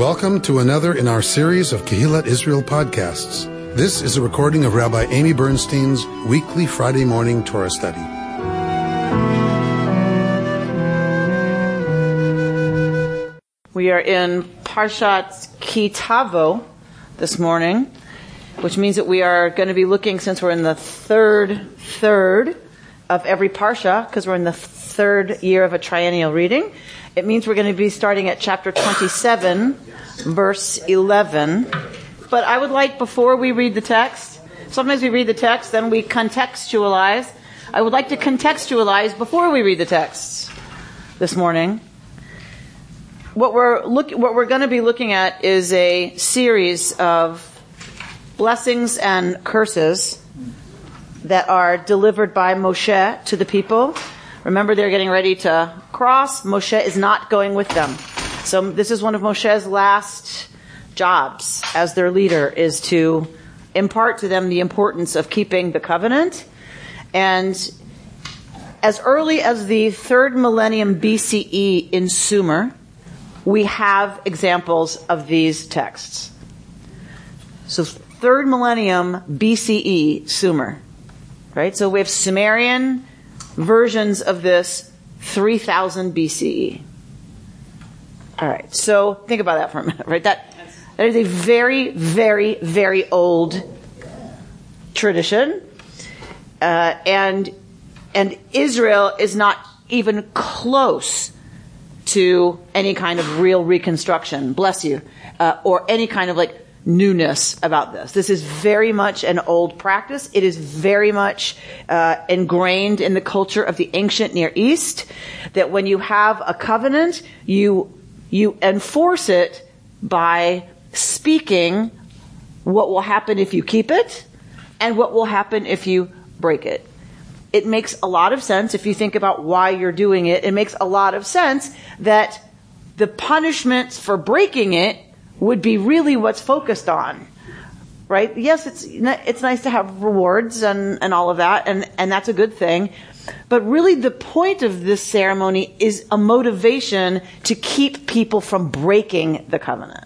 Welcome to another in our series of Kehillat Israel podcasts. This is a recording of Rabbi Amy Bernstein's weekly Friday morning Torah study. We are in Parshat Kitavo this morning, which means that we are going to be looking, since we're in the third third of every Parsha, because we're in the third year of a triennial reading, it means we're going to be starting at chapter 27, verse 11. But I would like, before we read the text, sometimes we read the text, then we contextualize. I would like to contextualize before we read the texts this morning. What we're look, what we're going to be looking at is a series of blessings and curses that are delivered by Moshe to the people. Remember, they're getting ready to cross. Moshe is not going with them. So this is one of Moshe's last jobs as their leader is to impart to them the importance of keeping the covenant. And as early as the third millennium BCE in Sumer, we have examples of these texts. So third millennium BCE Sumer, right? So we have Sumerian versions of this 3000 BCE. All right. So think about that for a minute, right? That, that is a very, very, very old tradition. Uh, and, and Israel is not even close to any kind of real reconstruction, bless you, uh, or any kind of like newness about this. This is very much an old practice. It is very much uh, ingrained in the culture of the ancient Near East. That when you have a covenant, you you enforce it by speaking what will happen if you keep it, and what will happen if you break it. It makes a lot of sense if you think about why you're doing it. It makes a lot of sense that the punishments for breaking it would be really what's focused on. Right? Yes, it's, it's nice to have rewards and, and all of that, and, and that's a good thing. But really the point of this ceremony is a motivation to keep people from breaking the covenant.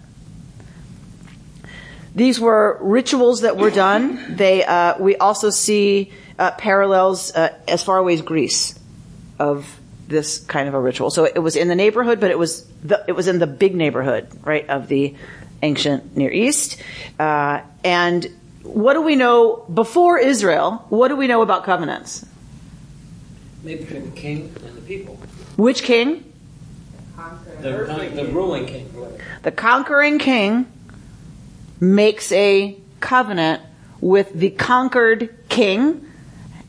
These were rituals that were done. They, uh, we also see uh, parallels uh, as far away as Greece of this kind of a ritual. So it was in the neighborhood, but it was the, it was in the big neighborhood, right, of the ancient Near East. Uh, and what do we know before Israel? What do we know about covenants? Made between the king and the people. Which king? The, the ruling king. The conquering king makes a covenant with the conquered king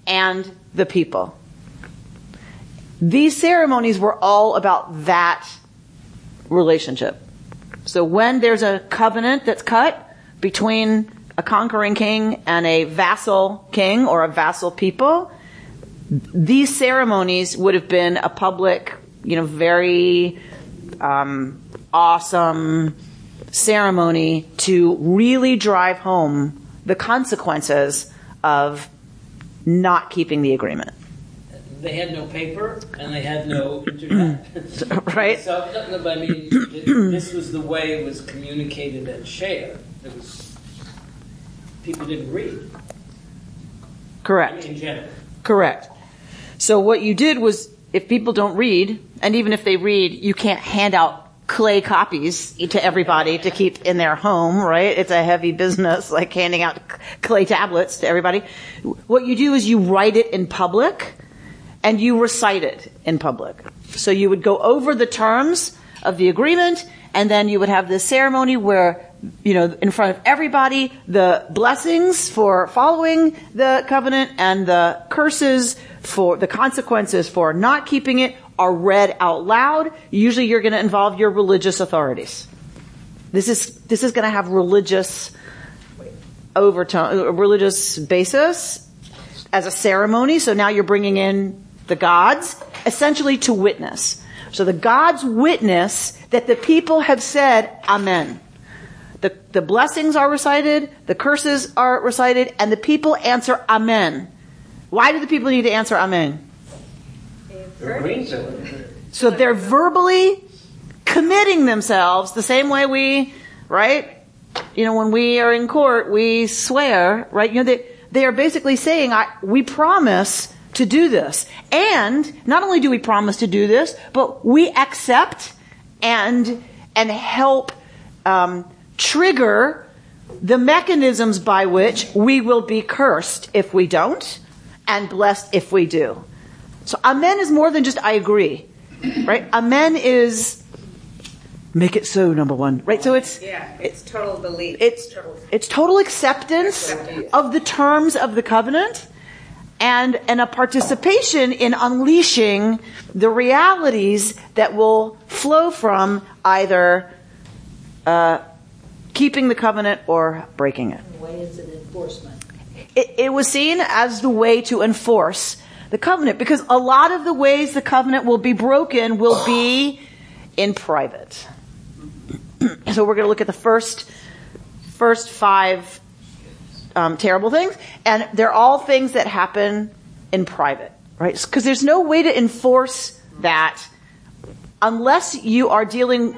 and the people. These ceremonies were all about that relationship. So when there's a covenant that's cut between a conquering king and a vassal king or a vassal people, these ceremonies would have been a public, you know, very um, awesome ceremony to really drive home the consequences of not keeping the agreement. They had no paper and they had no internet. right? So, no, no, I mean, this was the way it was communicated and shared. It was people didn't read. Correct. In general. Correct. So what you did was, if people don't read, and even if they read, you can't hand out clay copies to everybody to keep in their home, right? It's a heavy business, like handing out clay tablets to everybody. What you do is you write it in public and you recite it in public. So you would go over the terms of the agreement and then you would have this ceremony where, you know, in front of everybody, the blessings for following the covenant and the curses for the consequences for not keeping it are read out loud. Usually you're going to involve your religious authorities. This is, this is going to have religious overtone, religious basis as a ceremony. So now you're bringing in the gods essentially to witness. So the gods witness that the people have said, Amen. The, the blessings are recited, the curses are recited, and the people answer Amen. Why do the people need to answer Amen? So they're verbally committing themselves the same way we, right? You know, when we are in court, we swear, right? You know, they, they are basically saying, I, we promise to do this. And not only do we promise to do this, but we accept and, and help, um, trigger the mechanisms by which we will be cursed if we don't and blessed if we do. So amen is more than just I agree, right? Amen is make it so number one, right? So it's Yeah, it's total belief. it's total. it's total acceptance of the terms of the covenant and and a participation in unleashing the realities that will flow from either uh, keeping the covenant or breaking it. way is an enforcement. It, it was seen as the way to enforce the covenant because a lot of the ways the covenant will be broken will be in private. so we're going to look at the first first five um, terrible things, and they're all things that happen in private, right? Because there's no way to enforce that unless you are dealing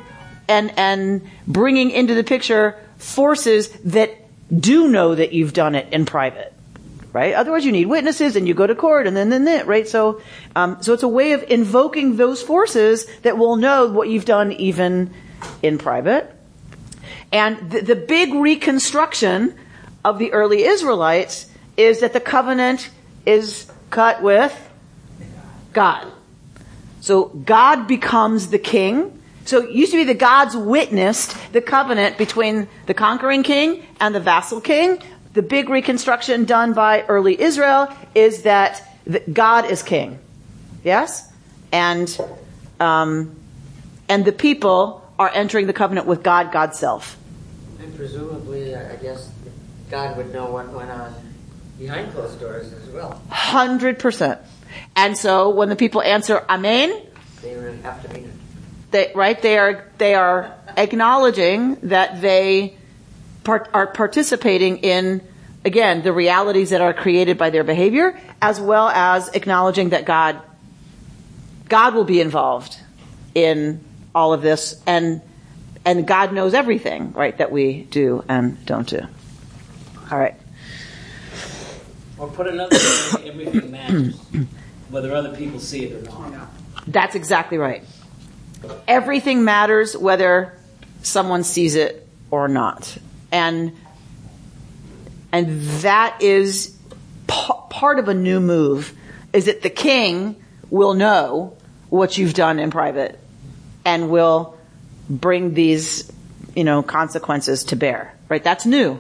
and and bringing into the picture forces that do know that you've done it in private, right? Otherwise, you need witnesses, and you go to court, and then then that, right? So, um, so it's a way of invoking those forces that will know what you've done even in private. And the, the big reconstruction of the early Israelites is that the covenant is cut with God. So God becomes the king. So it used to be the God's witnessed the covenant between the conquering king and the vassal king. The big reconstruction done by early Israel is that God is king. Yes? And, um, and the people are entering the covenant with God, God's self. And presumably, I I guess God would know what went on behind closed doors as well. Hundred percent. And so when the people answer Amen, They would have to be. they, right, they are, they are acknowledging that they part, are participating in, again, the realities that are created by their behavior, as well as acknowledging that God, God will be involved in all of this and, and God knows everything, right, that we do and don't do. All right. Or put another way, everything matters, whether other people see it or not. That's exactly right. Everything matters whether someone sees it or not. And, and that is pa- part of a new move is that the king will know what you've done in private and will bring these, you know, consequences to bear, right? That's new.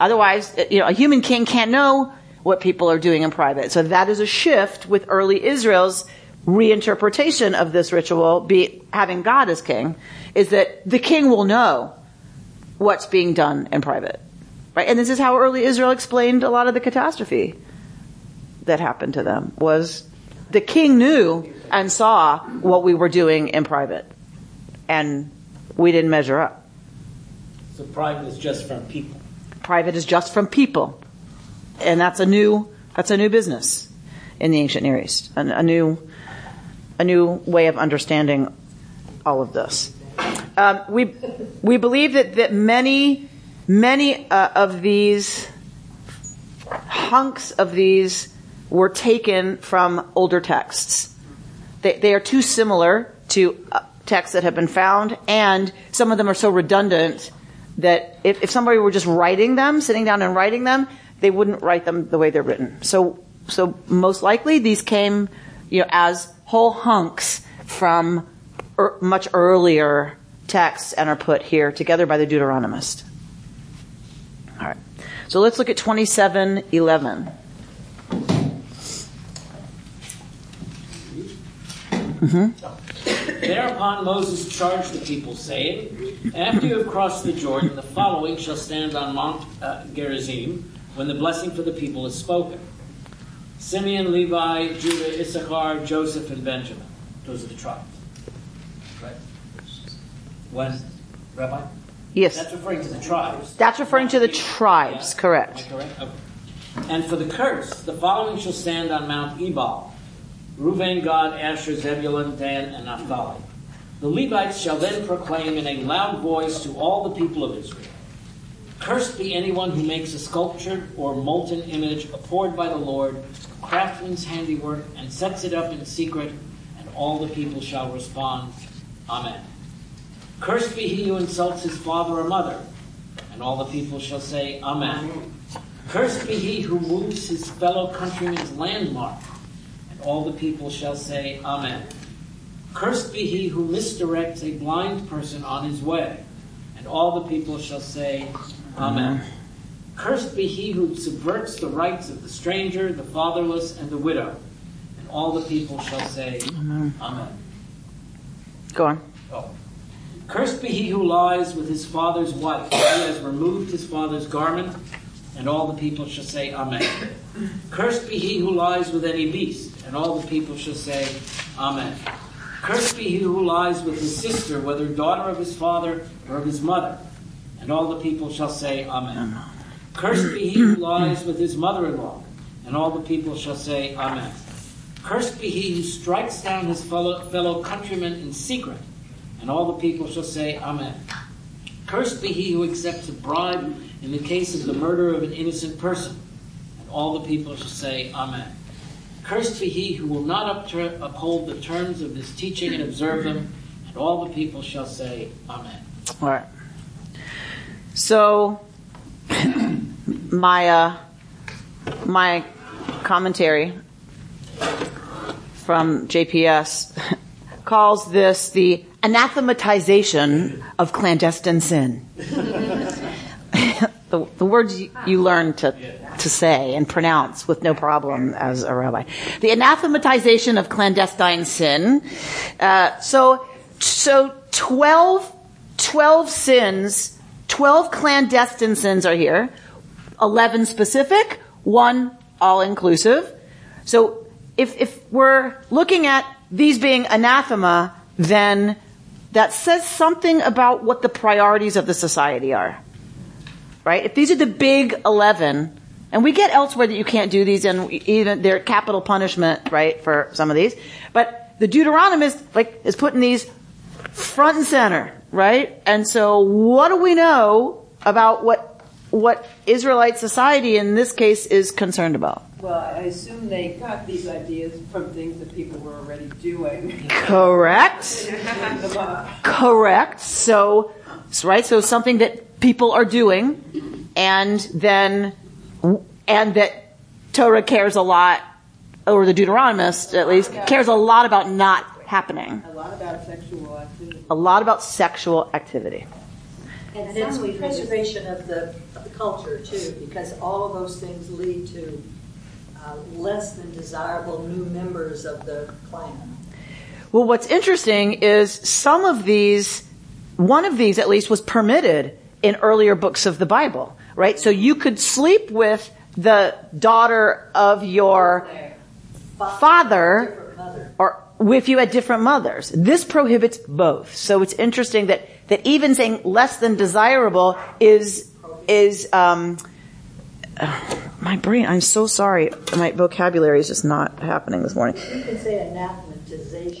Otherwise, uh, you know, a human king can't know what people are doing in private. So that is a shift with early Israel's reinterpretation of this ritual, be having God as king, is that the king will know what's being done in private. Right? And this is how early Israel explained a lot of the catastrophe that happened to them was the king knew and saw what we were doing in private. And we didn't measure up. So private is just from people. Private is just from people. And that's a new, that's a new business in the ancient Near East. A, a new, a new way of understanding all of this. Um, we, we believe that, that many, many uh, of these hunks of these were taken from older texts. They, they are too similar to uh, texts that have been found, and some of them are so redundant that if, if somebody were just writing them, sitting down and writing them, they wouldn't write them the way they're written. So, so most likely these came, you know, as whole hunks from er, much earlier texts and are put here together by the Deuteronomist. All right. So let's look at 2711. Thereupon Moses charged the people, saying, After you have crossed the Jordan, the following shall stand on Mount uh, Gerizim when the blessing for the people is spoken Simeon, Levi, Judah, Issachar, Joseph, and Benjamin. Those are the tribes. Right? When? Rabbi? Yes. That's referring to the tribes. That's referring to the tribes, Yeah? correct. Correct? Okay. And for the curse, the following shall stand on Mount Ebal Reuven, Gad, Asher, Zebulun, Dan, and Naphtali. The Levites shall then proclaim in a loud voice to all the people of Israel Cursed be anyone who makes a sculptured or molten image abhorred by the Lord, craftsman's handiwork, and sets it up in secret, and all the people shall respond, Amen. Cursed be he who insults his father or mother, and all the people shall say, Amen. Cursed be he who moves his fellow countryman's landmark, and all the people shall say, Amen. Cursed be he who misdirects a blind person on his way, and all the people shall say, Amen. Cursed be he who subverts the rights of the stranger, the fatherless, and the widow, and all the people shall say, Amen. Amen. Go on. Oh. Cursed be he who lies with his father's wife, he has removed his father's garment, and all the people shall say, Amen. Cursed be he who lies with any beast, and all the people shall say, Amen. Cursed be he who lies with his sister, whether daughter of his father or of his mother, and all the people shall say, Amen. Cursed be he who lies with his mother in law, and all the people shall say, Amen. Cursed be he who strikes down his fellow, fellow countrymen in secret, and all the people shall say, Amen. Cursed be he who accepts a bribe in the case of the murder of an innocent person, and all the people shall say, Amen. Cursed be he who will not uphold the terms of this teaching and observe them, and all the people shall say, Amen. All right. So, my uh, my commentary from JPS calls this the anathematization of clandestine sin. the, the, words you, you learn to, to say and pronounce with no problem as a rabbi. The anathematization of clandestine sin. Uh, so, so 12, 12 sins, 12 clandestine sins are here. 11 specific, one all inclusive. So if, if we're looking at these being anathema, then that says something about what the priorities of the society are. Right? If these are the big 11, and we get elsewhere that you can't do these and even they're capital punishment, right, for some of these. But the Deuteronomist, like, is putting these front and center, right? And so what do we know about what what Israelite society in this case is concerned about. Well, I assume they got these ideas from things that people were already doing. Correct. Correct. So, right, so something that people are doing, and then, and that Torah cares a lot, or the Deuteronomist at least, cares a lot about not happening. A lot about sexual activity. A lot about sexual activity. And, and it's preservation of the, of the culture too, because all of those things lead to less than desirable new members of the clan. Well, what's interesting is some of these, one of these at least was permitted in earlier books of the Bible, right? So you could sleep with the daughter of your father, or if you had different mothers. This prohibits both. So it's interesting that that even saying less than desirable is is um, my brain. I'm so sorry. My vocabulary is just not happening this morning. You can say anathematization.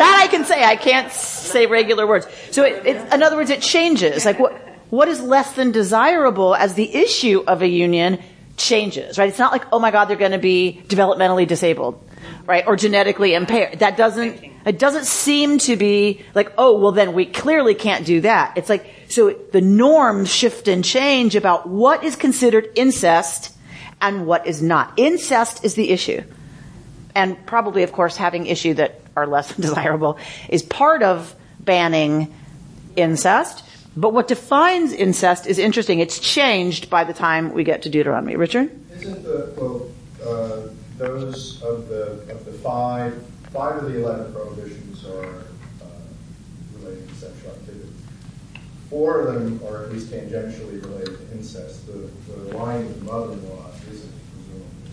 that I can say. I can't say regular words. So, it, it, in other words, it changes. Like what what is less than desirable as the issue of a union changes. Right? It's not like oh my God, they're going to be developmentally disabled right? Or genetically impaired. That doesn't, it doesn't seem to be like, oh, well then we clearly can't do that. It's like, so the norms shift and change about what is considered incest and what is not. Incest is the issue. And probably, of course, having issue that are less desirable is part of banning incest. But what defines incest is interesting. It's changed by the time we get to Deuteronomy. Richard? Isn't the, well, uh, those of the of the five five of the eleven prohibitions are uh, related to sexual activity. Four of them are at least tangentially related to incest. The, the line with mother-in-law isn't presumably,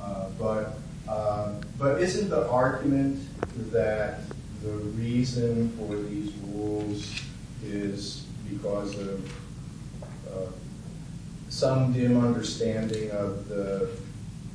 uh, but uh, but isn't the argument that the reason for these rules is because of uh, some dim understanding of the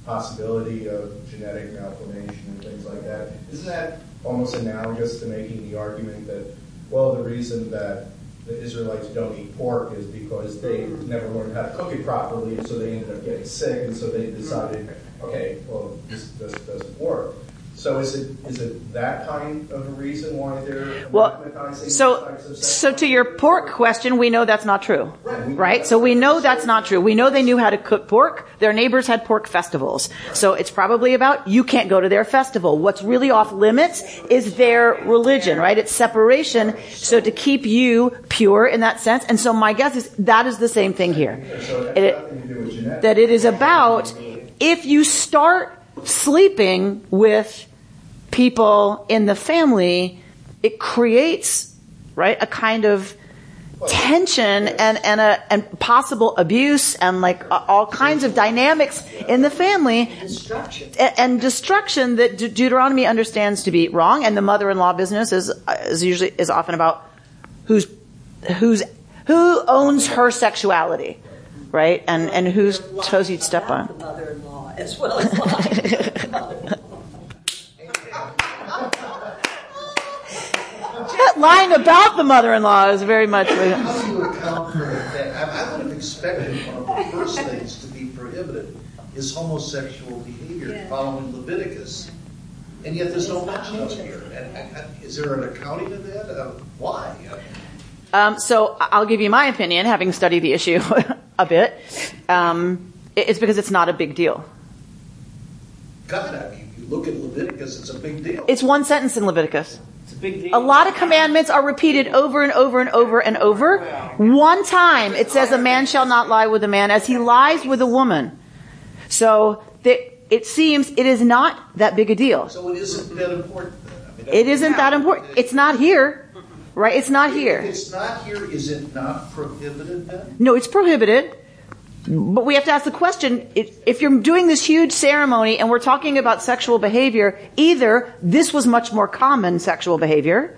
possibility of genetic malformation and things like that. Isn't that almost analogous to making the argument that, well, the reason that the Israelites don't eat pork is because they never learned how to cook it properly, and so they ended up getting sick, and so they decided, okay, well, this, this doesn't work. So is it is it that kind of a reason why they're Well, these types of so to your pork question, we know that's not true, right? So we know that's not true. We know they knew how to cook pork. Their neighbors had pork festivals, so it's probably about you can't go to their festival. What's really off limits is their religion, right? It's separation, so to keep you pure in that sense. And so my guess is that is the same thing here. So it It- has nothing to do with that it is about if you start sleeping with people in the family, it creates, right, a kind of tension and, and a, and possible abuse and like all kinds of dynamics in the family And Destruction. a- and destruction that De- Deuteronomy understands to be wrong, and the mother-in-law business is is usually is often about who's who's who owns her sexuality, right, and and whose toes you'd step on. The as well as lying. That line about the mother-in-law is very much. How do you account for the fact, I, I would have expected one of the first things to be prohibited is homosexual behavior Yeah. following Leviticus. And yet there's no mention of it here. Is there an accounting of that? Uh, why? Um, so I'll give you my opinion, having studied the issue a bit. Um, it's because it's not a big deal. God, I mean, you look at Leviticus, it's a big deal. It's one sentence in Leviticus. It's a big deal. A lot of commandments are repeated over and over and over and over. One time it says a man shall not lie with a man as he lies with a woman. So it seems it is not that big a deal. so it isn't that important. I mean, It isn't that important. It's not here, right? It's not If here. it's not here, is it not prohibited then? No, it's prohibited. But we have to ask the question, if you're doing this huge ceremony and we're talking about sexual behavior, either this was much more common sexual behavior,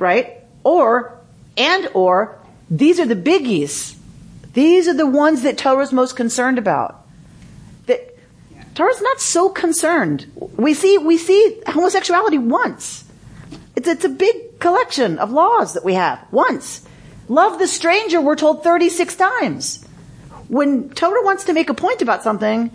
right? Or, and or, these are the biggies. These are the ones that Torah's most concerned about. That Torah's not so concerned. We see, we see homosexuality once. It's, it's a big collection of laws that we have. Once. Love the stranger, we're told 36 times. When Torah wants to make a point about something,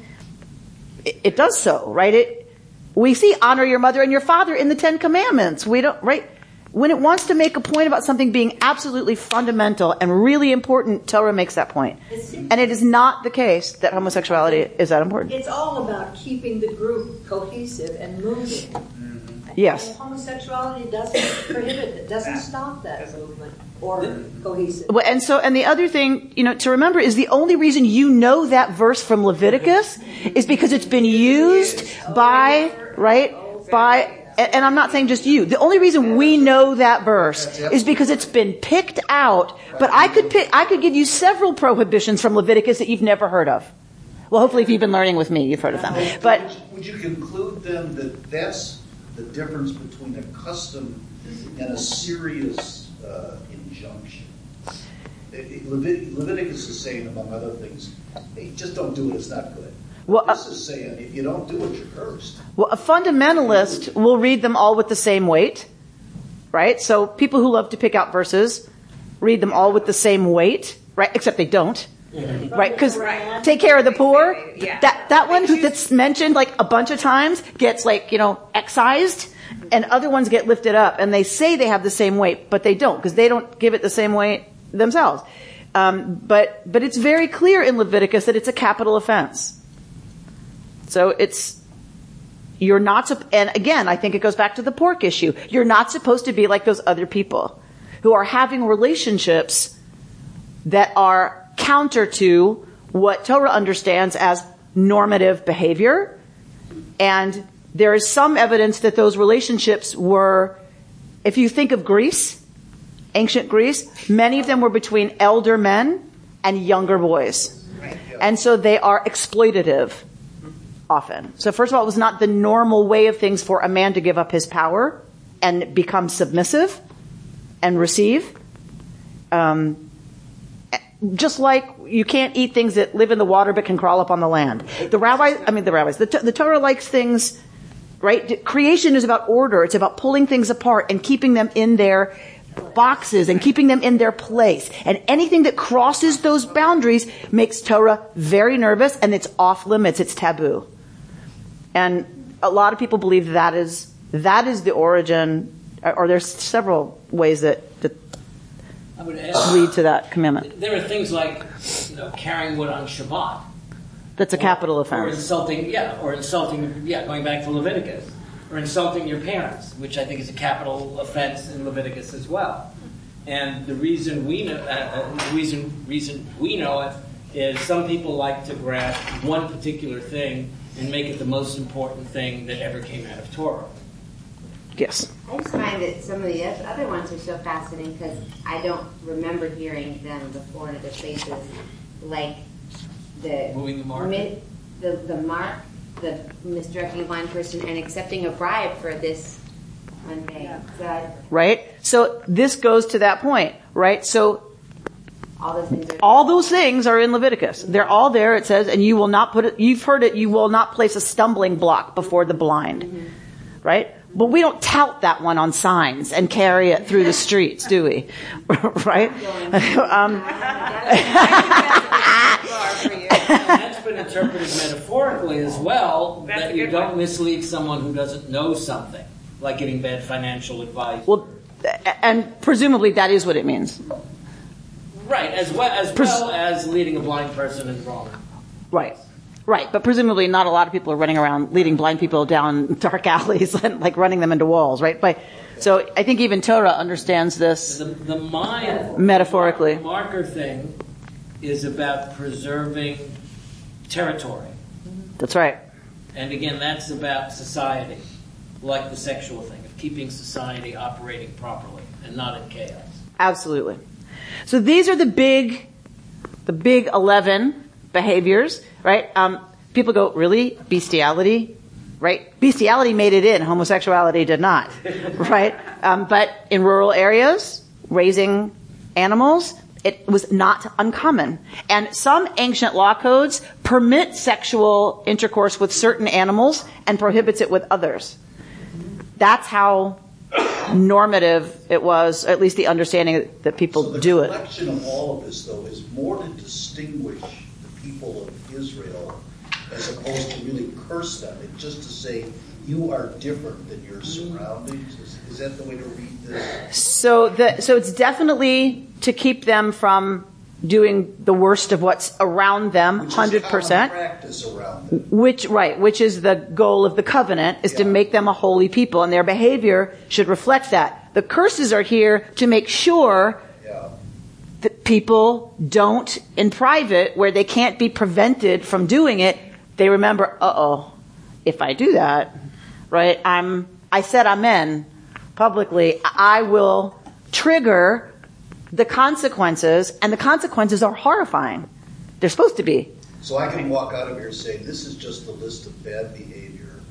it, it does so, right? It, we see honor your mother and your father in the Ten Commandments. We don't, right? When it wants to make a point about something being absolutely fundamental and really important, Torah makes that point. And it is not the case that homosexuality is that important. It's all about keeping the group cohesive and moving. Mm. Yes. And homosexuality doesn't prohibit it, doesn't stop that movement or cohesive. Well, And so, and the other thing, you know, to remember is the only reason you know that verse from Leviticus is because it's been used by, right, by, and and I'm not saying just you. The only reason we know that verse is because it's been picked out. But I could pick, I could give you several prohibitions from Leviticus that you've never heard of. Well, hopefully if you've been learning with me, you've heard of them. But, Would you- Would you conclude then that that's the difference between a custom and a serious uh, injunction? It- it- Leviticus is saying, among other things, hey, just don't do it, it's not good. Well, uh, This is saying, if you don't do it, you're cursed. Well, a fundamentalist will read them all with the same weight, right? So people who love to pick out verses read them all with the same weight, right? Except they don't, right? Because take care of the poor. Yeah. That that one who that's mentioned like a bunch of times gets like you know excised, and other ones get lifted up, and they say they have the same weight, but they don't because they don't give it the same weight themselves. Um, but but it's very clear in Leviticus that it's a capital offense. So it's you're not, and again, I think it goes back to the pork issue. You're not supposed to be like those other people who are having relationships that are counter to what Torah understands as normative behavior. And there is some evidence that those relationships were, if you think of Greece, ancient Greece, many of them were between elder men and younger boys. And so they are exploitative often. So first of all, it was not the normal way of things for a man to give up his power and become submissive and receive. Um, just like you can't eat things that live in the water but can crawl up on the land. The rabbi, I mean the rabbis, the, the Torah likes things right? Creation is about order. It's about pulling things apart and keeping them in their boxes and keeping them in their place. And anything that crosses those boundaries makes Torah very nervous and it's off limits. It's taboo. And a lot of people believe that is, that is the origin, or there's several ways that I would add, lead to that commandment. there are things like, you know, carrying wood on Shabbat. That's a capital offense. Or insulting, yeah, or insulting, yeah, going back to Leviticus. Or insulting your parents, which I think is a capital offense in Leviticus as well. And the reason we know, uh, uh, the reason, reason we know it is some people like to grasp one particular thing and make it the most important thing that ever came out of Torah. Yes. I just find that some of the other ones are so fascinating because I don't remember hearing them before in other places, like the Moving the mark. mi- the the mark, the misdirecting a blind person, and accepting a bribe for this one thing. So I- Right? So this goes to that point, right? So all those things are. all those things are in Leviticus. They're all there. It says, and you will not put it, you've heard it, you will not place a stumbling block before the blind. Mm-hmm. Right? But we don't tout that one on signs and carry it through the streets, do we? right? um, that's been interpreted metaphorically as well, that you don't mislead someone who doesn't know something, like giving bad financial advice. well, and presumably that is what it means. Right, as well as Pres- well as leading a blind person in wrong. Right. Right, but presumably not a lot of people are running around leading blind people down dark alleys and like running them into walls, right? But, so I think even Torah understands this The, the mind metaphorically. marker thing is about preserving territory. That's right. And again, that's about society, like the sexual thing, of keeping society operating properly and not in chaos. Absolutely. So these are the big, the big 11 behaviors, right? Um, people go, really? Bestiality? Right? Bestiality made it in, homosexuality did not, right? Um, but in rural areas, raising animals, it was not uncommon. And some ancient law codes permit sexual intercourse with certain animals and prohibits it with others. That's how normative it was, at least the understanding that people So the do it. The collection of all of this, though, is more to distinguish people of Israel as opposed to really curse them. It's just to say, you are different than your mm-hmm. surroundings. Is, is that the way to read this? So the, so it's definitely to keep them from doing the worst of what's around them, hundred percent. practice around them. Which, right, which is the goal of the covenant, is to make them a holy people, and their behavior should reflect that. The curses are here to make sure Yeah. That people don't, in private, where they can't be prevented from doing it, they remember, uh-oh, if I do that, right, I'm, I said amen publicly, I will trigger the consequences, and the consequences are horrifying. They're supposed to be. So I can walk out of here saying, this is just a list of bad behavior,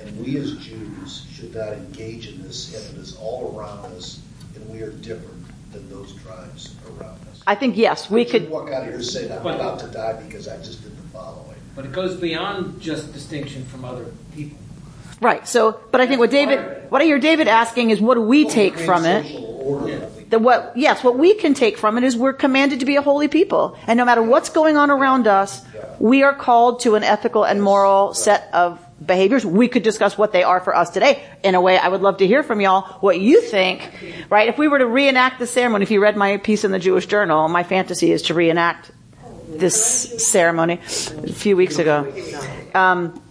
and we as Jews should not engage in this, and it is all around us, and we are different than those tribes around us. I think, yes, we You could, walk out of here saying, I'm about to die because I just did the following. But it goes beyond just distinction from other people. right, so, but I think what David, what I hear David asking is what do we take from it? that what, yes, what we can take from it is we're commanded to be a holy people. And no matter what's going on around us, we are called to an ethical and moral set of behaviors. We could discuss what they are for us today. In a way, I would love to hear from y'all what you think, right? If we were to reenact the ceremony, if you read my piece in the Jewish Journal, my fantasy is to reenact this ceremony a few weeks ago. Um,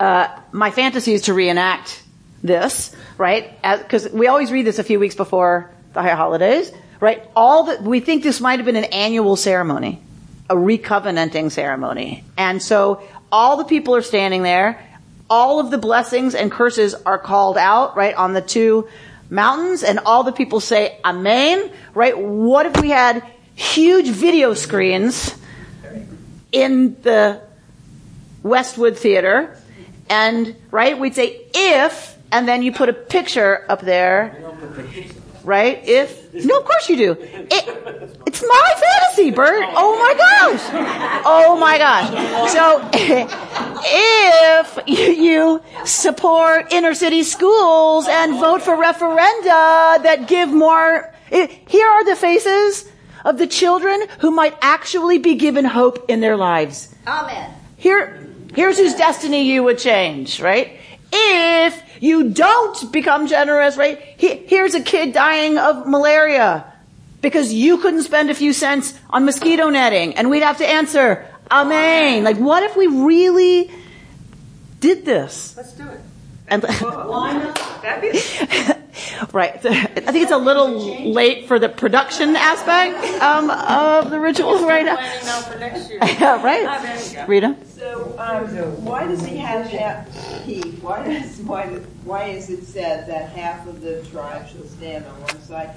uh, my fantasy is to reenact this, right? Because we always read this a few weeks before the high holidays, right? All that we think this might have been an annual ceremony, a recovenanting ceremony, and so all the people are standing there. All of the blessings and curses are called out, right, on the two mountains, and all the people say Amen, right? What if we had huge video screens in the Westwood Theater, and right, we'd say if, and then you put a picture up there, right? If no, of course you do. It, it's my fantasy, Bert. Oh my gosh. Oh my gosh. So if you support inner city schools and vote for referenda that give more, here are the faces of the children who might actually be given hope in their lives. Amen. Here, here's whose destiny you would change, right? If you don't become generous, right? Here's a kid dying of malaria because you couldn't spend a few cents on mosquito netting and we'd have to answer, Amen. Like, what if we really did this? Let's do it. And Why not? right. I think it's a little late for the production aspect um, of the ritual right now. Planning now for next year. Yeah, right. Ah, there you go. Rita? So, um, why does he have half, he, why does, why, why is it said that half of the tribe shall stand on one side?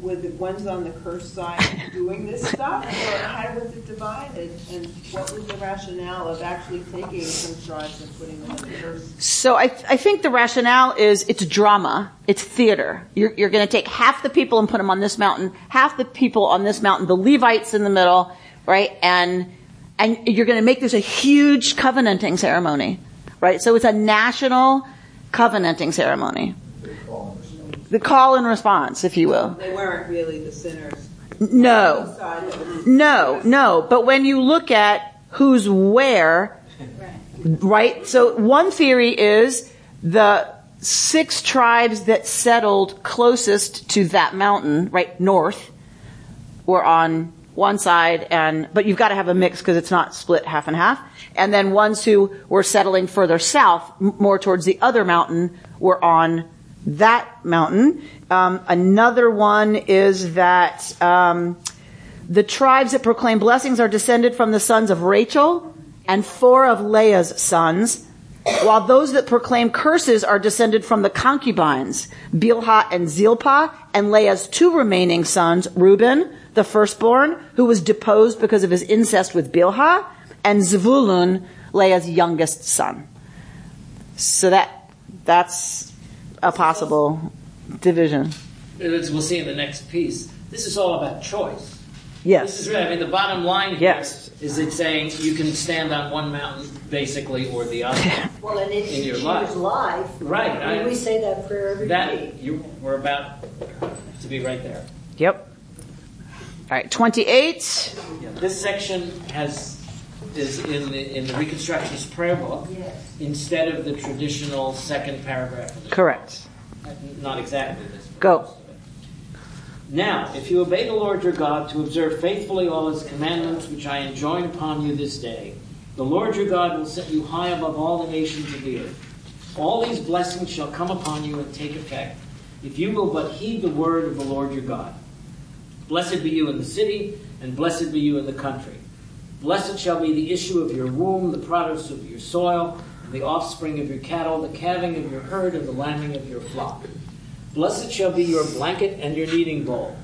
Were the ones on the cursed side doing this stuff, or how was it divided? And what was the rationale of actually taking some tribes and putting them in the cursed? So I, think the rationale is it's drama, it's theater. You're, you're going to take half the people and put them on this mountain, half the people on this mountain, the Levites in the middle, right? And and you're going to make this a huge covenanting ceremony, right? So it's a national covenanting ceremony. The call and response, if you will. They weren't really the sinners. No. Side that was- No, no. But when you look at who's where, right? So one theory is the six tribes that settled closest to that mountain, right north, were on one side and, but you've got to have a mix because it's not split half and half. And then ones who were settling further south, m- more towards the other mountain, were on that mountain. Um, another one is that, um, the tribes that proclaim blessings are descended from the sons of Rachel and four of Leah's sons, while those that proclaim curses are descended from the concubines, Bilhah and Zilpah, and Leah's two remaining sons, Reuben, the firstborn, who was deposed because of his incest with Bilhah, and Zvulun, Leah's youngest son. So that, that's a possible division. As we'll see in the next piece, this is all about choice. Yes. This is really, I mean, the bottom line here Yes. is it saying you can stand on one mountain basically or the other. Well, and if In you your choose life. life, Right, I mean, I- we say that prayer every that week. you we're about to be right there. Yep. All right, 28. Yeah, this section has is in the in the Reconstructionist prayer book Yes. instead of the traditional second paragraph. Of the Correct. Not exactly this. Go. most of it. Now, if you obey the Lord your God to observe faithfully all his commandments which I enjoin upon you this day, the Lord your God will set you high above all the nations of the earth. All these blessings shall come upon you and take effect if you will but heed the word of the Lord your God. Blessed be you in the city, and blessed be you in the country. Blessed shall be the issue of your womb, the produce of your soil, and the offspring of your cattle, the calving of your herd, and the lambing of your flock. Blessed shall be your blanket and your kneading bowl.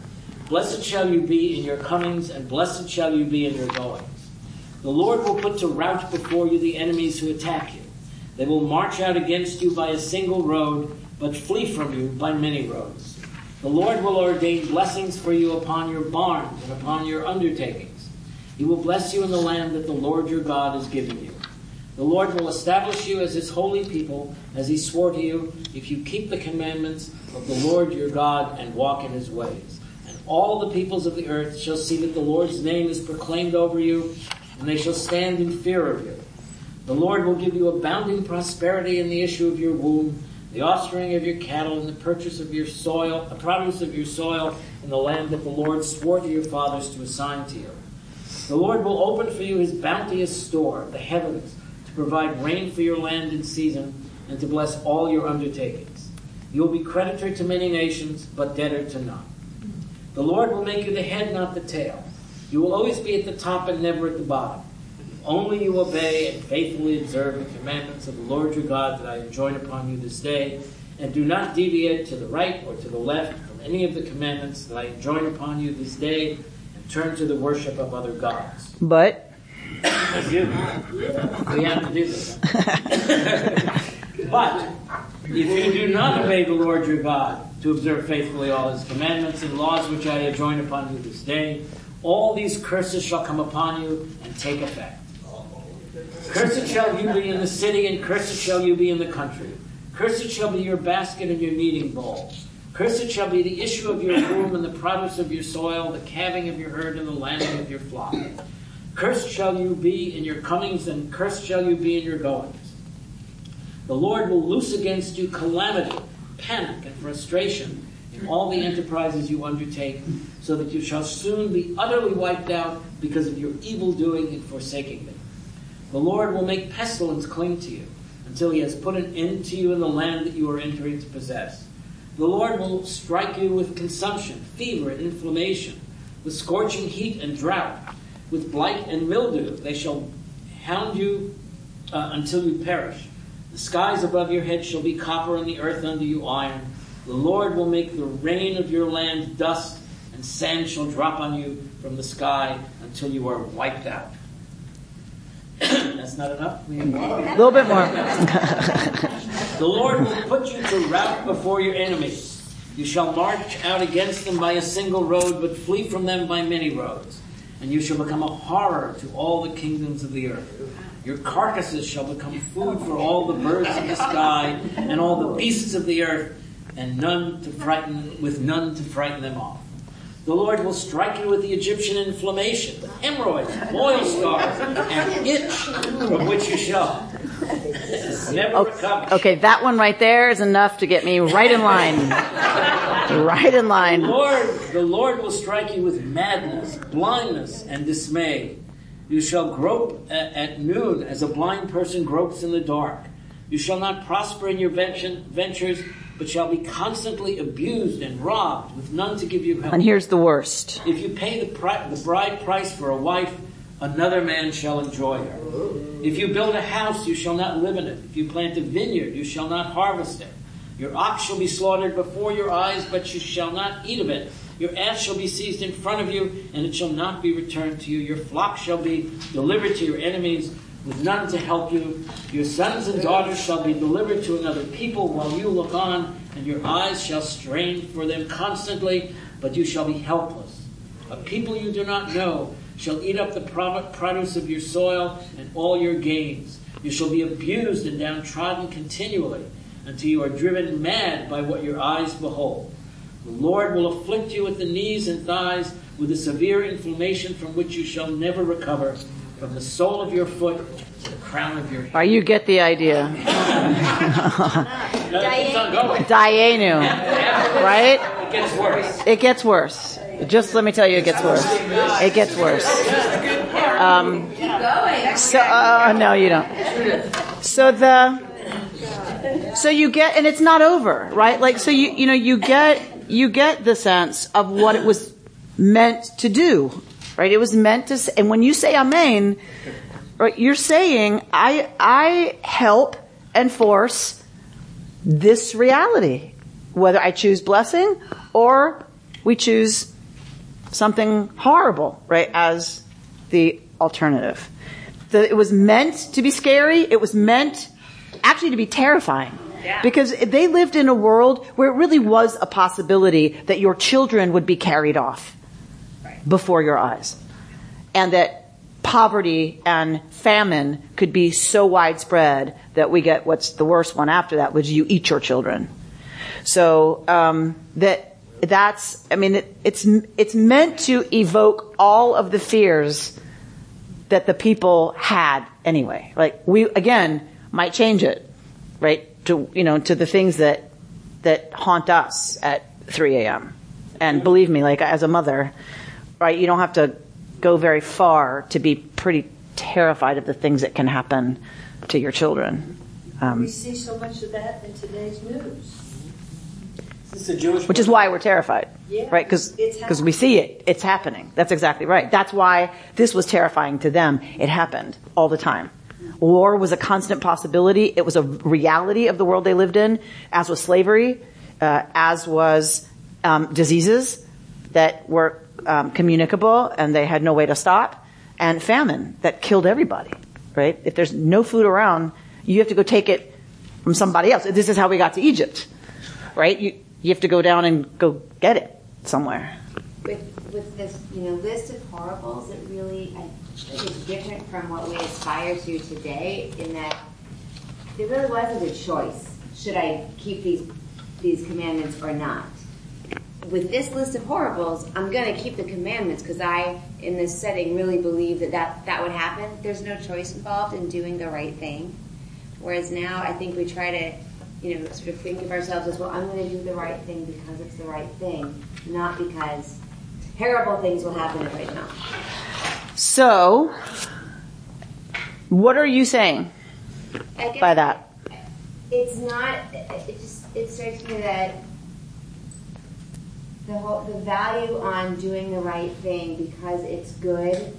Blessed shall you be in your comings, and blessed shall you be in your goings. The Lord will put to rout before you the enemies who attack you. They will march out against you by a single road, but flee from you by many roads. The Lord will ordain blessings for you upon your barns and upon your undertakings. He will bless you in the land that the Lord your God is giving you. The Lord will establish you as his holy people, as he swore to you, if you keep the commandments of the Lord your God and walk in his ways. And all the peoples of the earth shall see that the Lord's name is proclaimed over you, and they shall stand in fear of you. The Lord will give you abounding prosperity in the issue of your womb, the offspring of your cattle, and the purchase of your soil, the produce of your soil in the land that the Lord swore to your fathers to assign to you. The Lord will open for you his bounteous store, the heavens, to provide rain for your land in season, and to bless all your undertakings. You will be creditor to many nations, but debtor to none. The Lord will make you the head, not the tail. You will always be at the top and never at the bottom. If only you obey and faithfully observe the commandments of the Lord your God that I enjoin upon you this day, and do not deviate to the right or to the left from any of the commandments that I enjoin upon you this day, turn to the worship of other gods. But You. We have to do this. but if you do not obey the Lord your God to observe faithfully all his commandments and laws which I enjoin upon you this day, all these curses shall come upon you and take effect. Cursed shall you be in the city, and cursed shall you be in the country. Cursed shall be your basket and your kneading bowl. Cursed shall be the issue of your womb and the produce of your soil, the calving of your herd and the lambing of your flock. Cursed shall you be in your comings, and cursed shall you be in your goings. The Lord will loose against you calamity, panic, and frustration in all the enterprises you undertake, so that you shall soon be utterly wiped out because of your evil doing in forsaking me. The Lord will make pestilence cling to you until he has put an end to you in the land that you are entering to possess. The Lord will strike you with consumption, fever, and inflammation, with scorching heat and drought, with blight and mildew. They shall hound you uh, until you perish. The skies above your head shall be copper, and the earth under you iron. The Lord will make the rain of your land dust, and sand shall drop on you from the sky until you are wiped out. That's not enough? A little bit more. The Lord will put you to rout before your enemies. You shall march out against them by a single road, but flee from them by many roads. And you shall become a horror to all the kingdoms of the earth. Your carcasses shall become food for all the birds of the sky and all the beasts of the earth, and none to frighten, with none to frighten them off. The Lord will strike you with the Egyptian inflammation, with hemorrhoids, boil scars, and itch from which you shall never recover. Okay, that one right there is enough to get me right in line. right in The line. Lord, the Lord will strike you with madness, blindness, and dismay. You shall grope uh, at noon as a blind person gropes in the dark. You shall not prosper in your ventures, but shall be constantly abused and robbed, with none to give you help. And here's the worst. If you pay the, pri- the bride price for a wife, another man shall enjoy her. If you build a house, you shall not live in it. If you plant a vineyard, you shall not harvest it. Your ox shall be slaughtered before your eyes, but you shall not eat of it. Your ass shall be seized in front of you, and it shall not be returned to you. Your flock shall be delivered to your enemies, with none to help you. Your sons and daughters shall be delivered to another people while you look on, and your eyes shall strain for them constantly, but you shall be helpless. A people you do not know shall eat up the pro- produce of your soil and all your gains. You shall be abused and downtrodden continually until you are driven mad by what your eyes behold. The Lord will afflict you with the knees and thighs with a severe inflammation from which you shall never recover, from the sole of your foot to the crown of your head. All right, you get the idea. No, it keeps on going. Dayenu, right? It gets worse. It gets worse. Just let me tell you, it gets worse. It gets worse. Um, so, uh, no, you don't. So the, so you get, and it's not over, right? Like, so you, you know, you get, you get the sense of what it was meant to do, right? It was meant to, s- and when you say amen, right, you're saying, I, I help enforce this reality, whether I choose blessing or we choose something horrible, right, as the alternative. The, it was meant to be scary. It was meant actually to be terrifying. Because they lived in a world where it really was a possibility that your children would be carried off before your eyes. And that poverty and famine could be so widespread that we get what's the worst one after that, which you eat your children. So um, that that's I mean it, it's it's meant to evoke all of the fears that the people had anyway. Like we again might change it, right? To you know to the things that that haunt us at 3 a.m. And believe me, like as a mother, right? You don't have to go very far to be pretty terrified of the things that can happen to your children. Um, We see so much of that in today's news. This a Jewish which is why we're terrified, Yeah, right? Because because we see it, it's happening. That's exactly right. That's why this was terrifying to them. It happened all the time. War was a constant possibility. It was a reality of the world they lived in, as was slavery, uh, as was um, diseases that were um, communicable and they had no way to stop, and famine that killed everybody. Right? If there's no food around, you have to go take it from somebody else. This is how we got to Egypt right? You you have to go down and go get it somewhere. With, with this, you know, list of horribles, it really, I, it's different from what we aspire to today in that there really wasn't a choice. Should I keep these these commandments or not? With this list of horribles, I'm going to keep the commandments because I, in this setting, really believe that, that that would happen. There's no choice involved in doing the right thing. Whereas now, I think we try to, you know, sort of think of ourselves as, well, I'm going to do the right thing because it's the right thing, not because terrible things will happen if I don't. So, what are you saying I guess by that? It's not. It just it strikes me that the whole the value on doing the right thing because it's good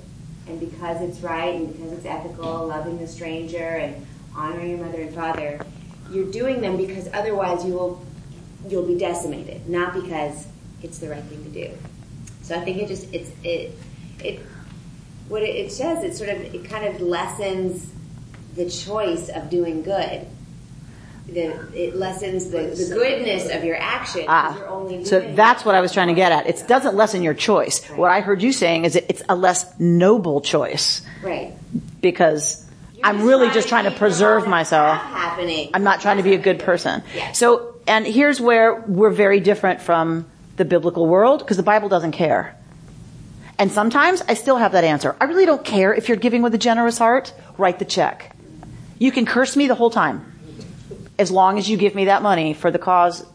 and because it's right and because it's ethical, loving the stranger and honoring your mother and father. You're doing them because otherwise you will you'll be decimated, not because it's the right thing to do. So I think it just it's it it what it, it says it sort of it kind of lessens the choice of doing good. The, it lessens the, the goodness of your action. 'cause you're only Ah, so that's what I was trying to get at. It doesn't lessen your choice. What I heard you saying is it's a less noble choice right. because You're I'm really trying just trying to preserve myself. Happening. I'm not trying to be a good person. Yeah. So, and here's where we're very different from the biblical world because the Bible doesn't care. And sometimes I still have that answer. I really don't care if you're giving with a generous heart, write the check. You can curse me the whole time as long as you give me that money for the cause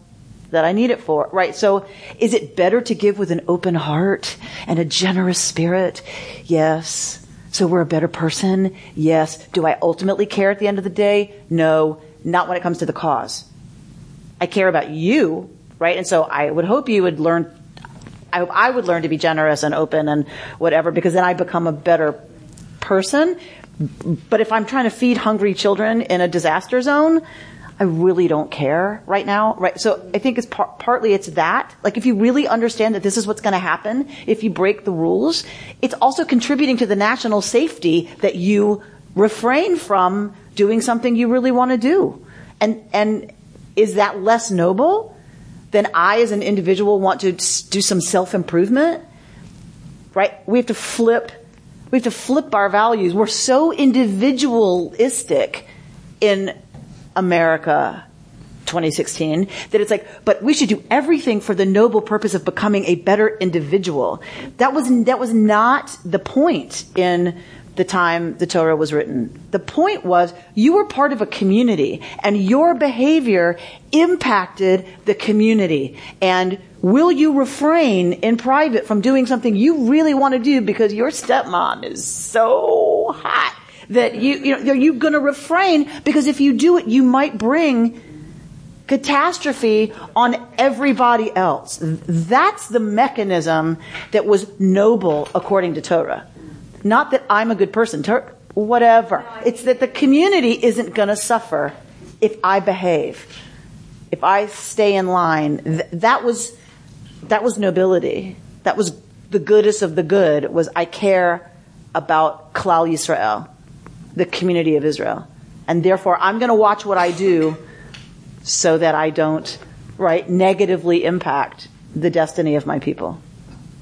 that I need it for, right? So is it better to give with an open heart and a generous spirit? Yes. So we're a better person? Yes. Do I ultimately care at the end of the day? No. Not when it comes to the cause. I care about you, right? And so I would hope you would learn, I hope I would learn to be generous and open and whatever, because then I become a better person. But if I'm trying to feed hungry children in a disaster zone, I really don't care right now, right? So I think it's par- partly it's that. Like if you really understand that this is what's going to happen if you break the rules, it's also contributing to the national safety that you refrain from doing something you really want to do. And and is that less noble than I as an individual want to do some self-improvement? Right? We have to flip we have to flip our values. We're so individualistic in America 2016 that it's like, but we should do everything for the noble purpose of becoming a better individual. That was, that was not the point in the time the Torah was written. The point was you were part of a community and your behavior impacted the community. And will you refrain in private from doing something you really want to do because your stepmom is so hot that you, you know, are you going to refrain because if you do it, you might bring catastrophe on everybody else. That's the mechanism that was noble according to Torah. Not that I'm a good person, Tor- whatever. It's that the community isn't going to suffer if I behave, if I stay in line. Th- that was that was nobility. That was the goodest of the good. Was I care about Klal Yisrael, the community of Israel, and therefore I'm going to watch what I do so that I don't, right, negatively impact the destiny of my people.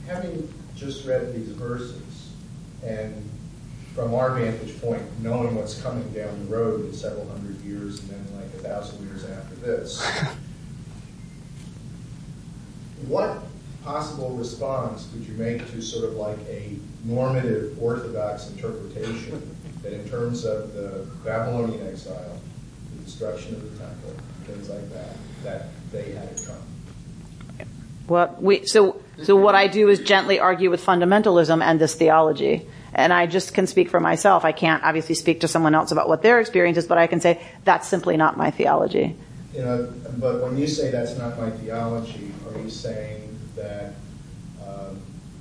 Having just read these verses, and from our vantage point, knowing what's coming down the road in several hundred years and then like a thousand years after this, what possible response would you make to sort of like a normative orthodox interpretation that in terms of the Babylonian exile, the destruction of the temple, things like that, that they had it come? What we so so what I do is gently argue with fundamentalism and this theology. And I just can speak for myself. I can't obviously speak to someone else about what their experience is, but I can say that's simply not my theology. You know, but when you say that's not my theology, are you saying that um,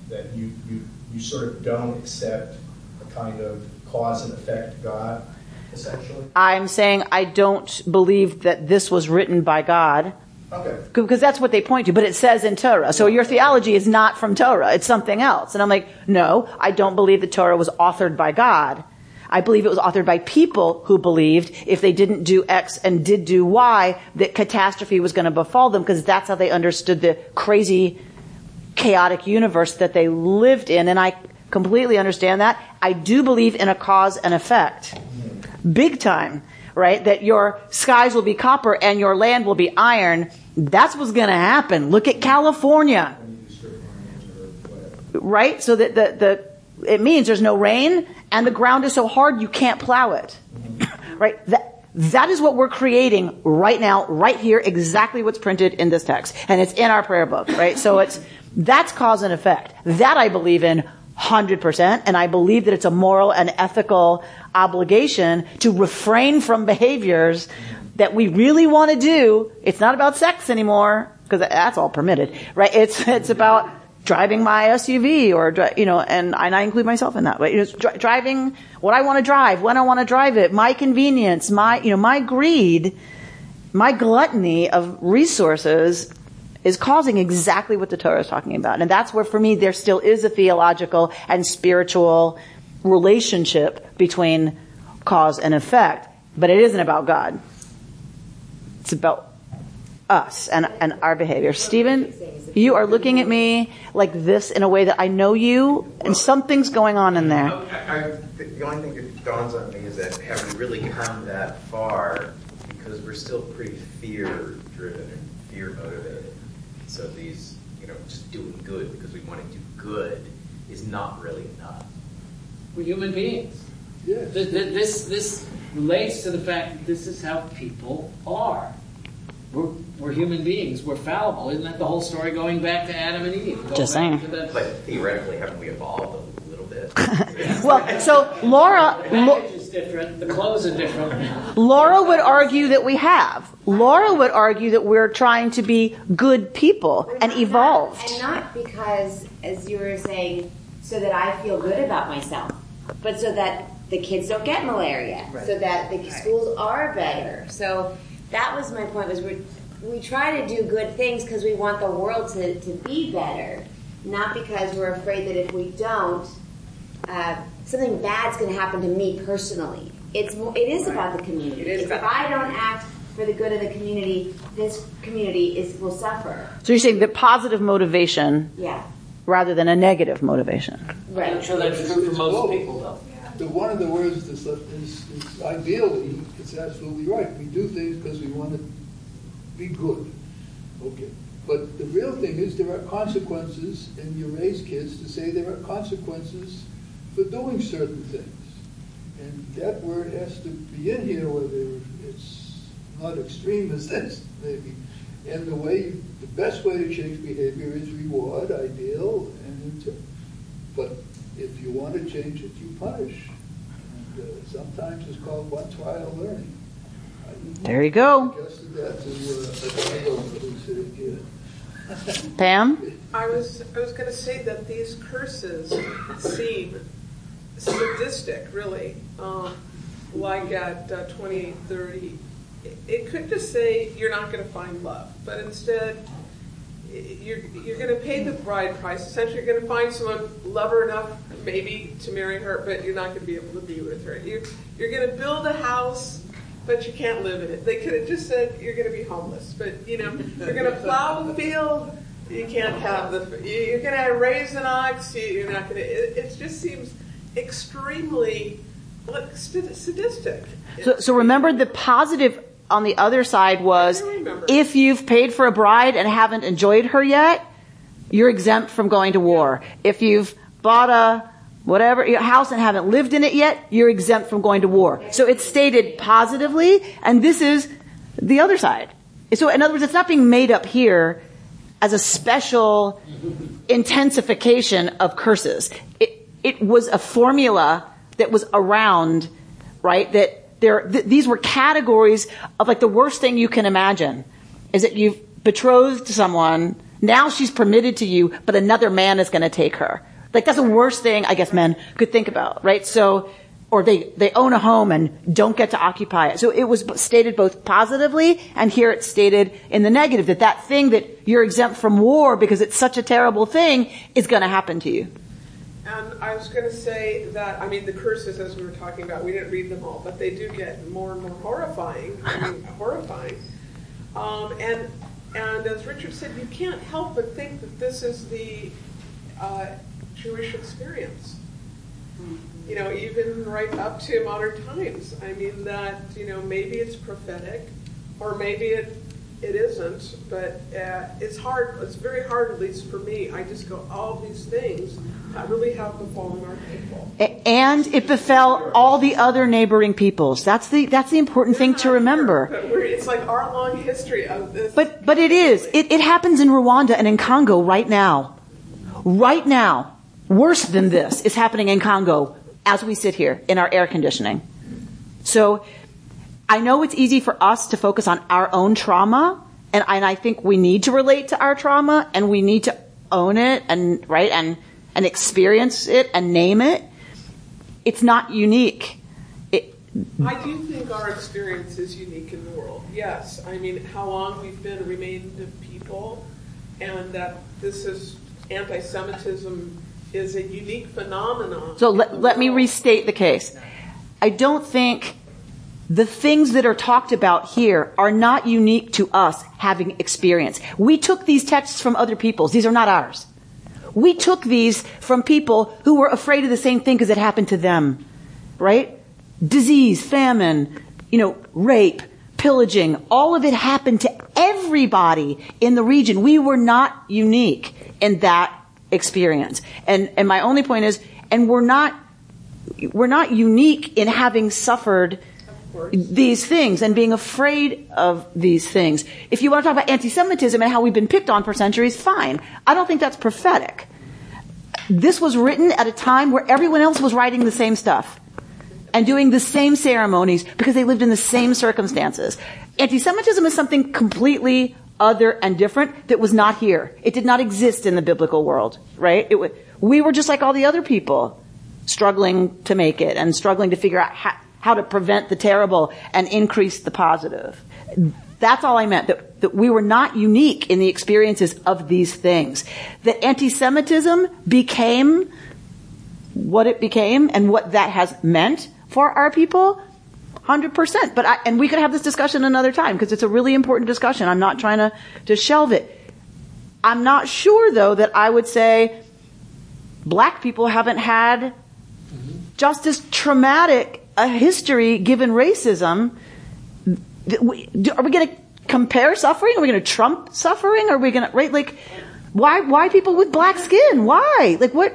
that you, you you sort of don't accept a kind of cause and effect God, essentially? I'm saying I don't believe that this was written by God Okay. because that's what they point to, but it says in Torah. So your theology is not from Torah, it's something else. And I'm like, no, I don't believe the Torah was authored by God. I believe it was authored by people who believed if they didn't do X and did do Y, that catastrophe was going to befall them because that's how they understood the crazy, chaotic universe that they lived in. And I completely understand that. I do believe in a cause and effect. Big time, right? That your skies will be copper and your land will be iron. That's what's going to happen. Look at California. Right? So that the, the, it means there's no rain and the ground is so hard you can't plow it. right? That, that is what we're creating right now, right here, exactly what's printed in this text. And it's in our prayer book, right? So it's, that's cause and effect. That I believe in 100%, and I believe that it's a moral and ethical obligation to refrain from behaviors that we really want to do. It's not about sex anymore, because that's all permitted, right? It's, it's about driving my SUV or, you know, and, and I include myself in that, but you know, dri- driving what I want to drive, when I want to drive it, my convenience, my, you know, my greed, my gluttony of resources is causing exactly what the Torah is talking about. And that's where for me there still is a theological and spiritual relationship between cause and effect, but it isn't about God. It's about us and, and our behavior. Stephen, you are looking at me like this in a way that I know you, and something's going on in there. I, I, the only thing that dawns on me is that have we really come that far? Because we're still pretty fear driven and fear motivated. So these, you know, just doing good because we want to do good is not really enough. We're human beings. Yes. Th- th- This, this relates to the fact that this is how people are. We're, we're human beings. We're fallible. Isn't that the whole story going back to Adam and Eve? Going Just saying. to the- But theoretically, haven't we evolved a little bit? Well, so Laura, Lo- package is different. The clothes are different. Laura would argue that we have. Laura would argue that we're trying to be good people and evolved. And not because, as you were saying, so that I feel good about myself, but so that the kids don't get malaria, so that the schools are better. So that was my point. Was we we try to do good things because we want the world to, to be better, not because we're afraid that if we don't, uh, something bad's going to happen to me personally. It's mo- it is about the community. It is It's about- if I don't act for the good of the community, this community is will suffer. So you're saying that positive motivation Yeah, rather than a negative motivation. I'm right. sure that's true for most people, though. The, one of the words is, is, is ideally, it's absolutely right. We do things because we want to be good. Okay. But the real thing is there are consequences, and you raise kids to say there are consequences for doing certain things. And that word has to be in here, whether it's not extreme as this, maybe. And the way, the best way to change behavior is reward, ideal, and inter- but if you want to change it, you punish. And uh, sometimes it's called one trial learning. There you go. suggested that to uh, a Diego who's sitting here. Pam? I was I was going to say that these curses seem sadistic, really. Um, like at uh, 2830, it, could just say you're not going to find love, but instead you're you're going to pay the bride price. Essentially, you're going to find someone love her enough, maybe to marry her, but you're not going to be able to be with her. You're you're going to build a house. But you can't live in it. They could have just said you're going to be homeless. But you know, you're going to plow the field. You can't have the. you- You're going to raise an ox. you- You're not going to. It just seems extremely sadistic. So, so remember the positive on the other side was if you've paid for a bride and haven't enjoyed her yet, you're exempt from going to war. If you've bought a whatever your house and haven't lived in it yet, you're exempt from going to war. So it's stated positively, and this is the other side. So in other words, it's not being made up here as a special intensification of curses. It, it was a formula that was around, right? That there, th- these were categories of like the worst thing you can imagine is that you've betrothed someone. Now she's permitted to you, but another man is going to take her. Like that's the worst thing I guess men could think about, right? So, or they, they own a home and don't get to occupy it. So it was stated both positively and here it's stated in the negative that that thing that you're exempt from war because it's such a terrible thing is going to happen to you. And I was going to say that, I mean, the curses, as we were talking about, we didn't read them all, but they do get more and more horrifying. I mean, horrifying. Um, and, and as Richard said, you can't help but think that this is the uh, Jewish experience. You know, even right up to modern times. I mean, that, you know, maybe it's prophetic, or maybe it, it isn't, but uh, it's hard, it's very hard, at least for me. I just go, all these things that really have befallen our people. And it befell all the other neighboring peoples. That's the, that's the important thing to remember. But it's like our long history of this. But, but it is. It, it happens in Rwanda and in Congo right now. Right now. Worse than this is happening in Congo as we sit here in our air conditioning. So I know it's easy for us to focus on our own trauma, and, and I think we need to relate to our trauma, and we need to own it and right and and experience it and name it. It's not unique. It, I do think our experience is unique in the world. Yes, I mean how long we've been remained of people, and that this is anti-Semitism is a unique phenomenon. So let, let me restate the case. I don't think the things that are talked about here are not unique to us having experience. We took these texts from other people's. These are not ours. We took these from people who were afraid of the same thing because it happened to them. Right? Disease, famine, you know, rape, pillaging, all of it happened to everybody in the region. We were not unique in that experience. And and my only point is and we're not we're not unique in having suffered these things and being afraid of these things. If you want to talk about anti-Semitism and how we've been picked on for centuries, fine. I don't think that's prophetic. This was written at a time where everyone else was writing the same stuff and doing the same ceremonies because they lived in the same circumstances. Anti-Semitism is something completely other and different that was not here. It did not exist in the biblical world, right? It, we were just like all the other people, struggling to make it and struggling to figure out how, how to prevent the terrible and increase the positive. That's all I meant, that, that we were not unique in the experiences of these things. That anti-Semitism became what it became and what that has meant for our people, hundred percent. But I, and we could have this discussion another time because it's a really important discussion. I'm not trying to, to shelve it. I'm not sure though that I would say black people haven't had mm-hmm. just as traumatic a history given racism. Are we going to compare suffering? Are we going to trump suffering? Are we going to, right? Like, why, why people with black skin? Why? Like what,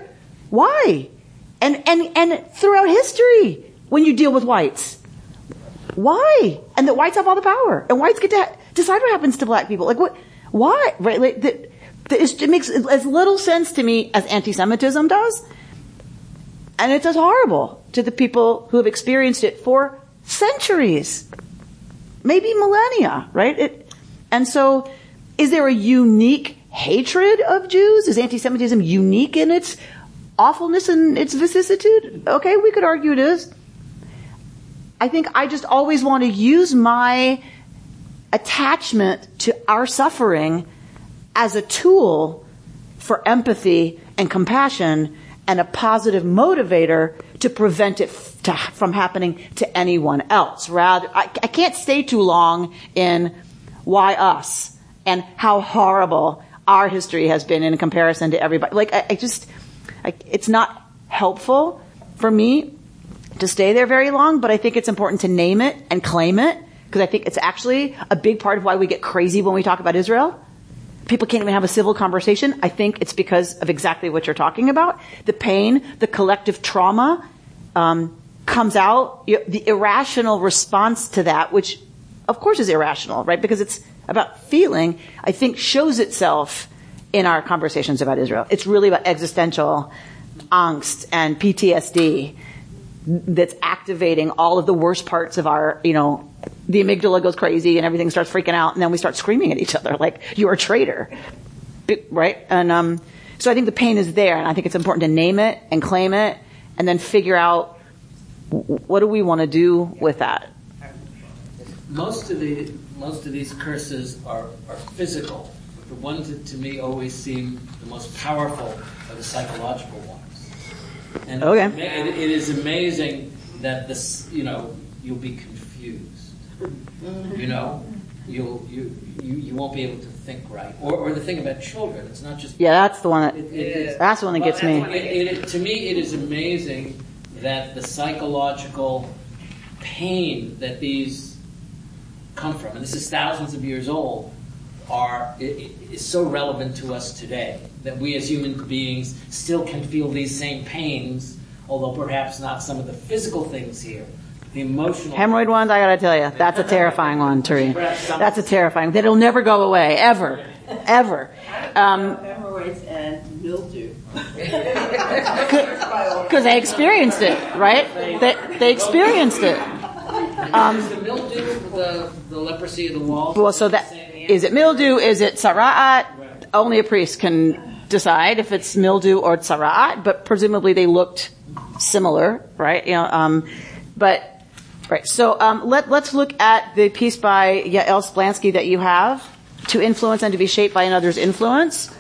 why? And, and, and throughout history, when you deal with whites, why? And the whites have all the power, and whites get to ha- decide what happens to black people. Like what? Why? Right? Like the, it makes as little sense to me as anti-Semitism does, and it's horrible to the people who have experienced it for centuries, maybe millennia. Right? It, and so, is there a unique hatred of Jews? Is anti-Semitism unique in its awfulness and its vicissitude? Okay, we could argue it is. I think I just always want to use my attachment to our suffering as a tool for empathy and compassion and a positive motivator to prevent it to, from happening to anyone else. Rather, I, I can't stay too long in why us and how horrible our history has been in comparison to everybody. Like, I, I just, I, it's not helpful for me to stay there very long, but I think it's important to name it and claim it because I think it's actually a big part of why we get crazy when we talk about Israel. People can't even have a civil conversation. I think it's because of exactly what you're talking about. The pain, the collective trauma, um, comes out, the irrational response to that, which of course is irrational, right? Because it's about feeling, I think shows itself in our conversations about Israel. It's really about existential angst and PTSD that's activating all of the worst parts of our, you know, the amygdala goes crazy and everything starts freaking out and then we start screaming at each other like, you're a traitor. Right? And, um, so I think the pain is there and I think it's important to name it and claim it and then figure out what do we want to do with that. Most of the, most of these curses are, are physical. The ones that to me always seem the most powerful are the psychological ones. And okay. it, it is amazing that this, you know, you'll be confused. You know, you'll, you, you, you won't be able to think right. Or, or the thing about children, it's not just. Yeah, that's the one that, It- it that's the one that gets me. It- it- to me, it is amazing that the psychological pain that these come from, and this is thousands of years old, are is so relevant to us today. That we as human beings still can feel these same pains, although perhaps not some of the physical things here. The emotional. Hemorrhoid ones, I gotta tell you, that's a terrifying one, Tari. That's a terrifying. That'll never go away, ever, ever. Um, Hemorrhoids and mildew. because they experienced it, right? They, they experienced it. Um, is the mildew the, the leprosy of the walls? Well, so that is it mildew? Is it tzara'at? Only a priest can decide if it's mildew or tzara'at, but presumably they looked similar, right? You know, um, but right. So um, let let's look at the piece by Yael Splansky that you have to influence and to be shaped by another's influence.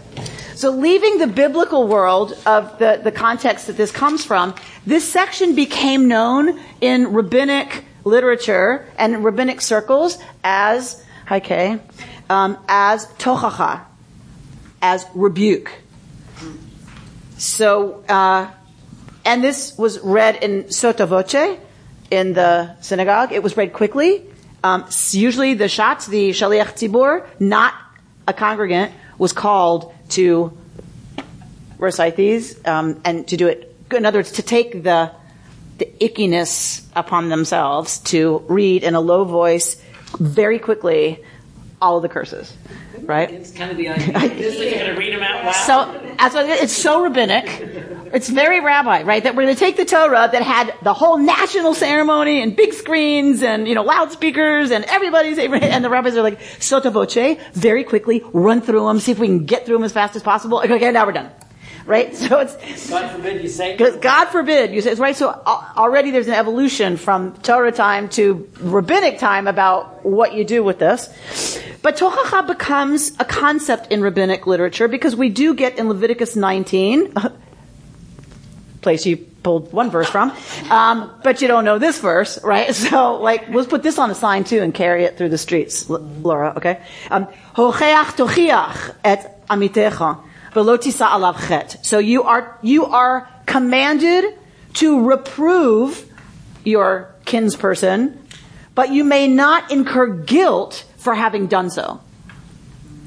So leaving the biblical world of the, the context that this comes from, this section became known in rabbinic literature and rabbinic circles as, hi Kay, um, as tochacha, as rebuke. So, uh, and this was read in sotto voce in the synagogue. It was read quickly. Um, usually the shatz, the shaliach tzibur, not a congregant, was called to recite these um, and to do it. In other words, to take the the ickiness upon themselves to read in a low voice, very quickly, all of the curses. Right? It's kind of the idea. This is going to read them out loud. So, it's so rabbinic. It's very rabbi, right? That we're going to take the Torah that had the whole national ceremony and big screens and, you know, loudspeakers and everybody's, and the rabbis are like, sotto voce, very quickly, run through them, see if we can get through them as fast as possible. Okay, now we're done. Right? So it's, God forbid you say. because God forbid, you say, it's right? So already there's an evolution from Torah time to rabbinic time about what you do with this. But tochacha becomes a concept in rabbinic literature because we do get in Leviticus 19, place you pulled one verse from, um, but you don't know this verse, right? So, like, let's put this on a sign too and carry it through the streets, Laura, okay? Um, Hocheach tochiach et amitecha, alav chet. So you are, you are commanded to reprove your kinsperson, but you may not incur guilt for having done so.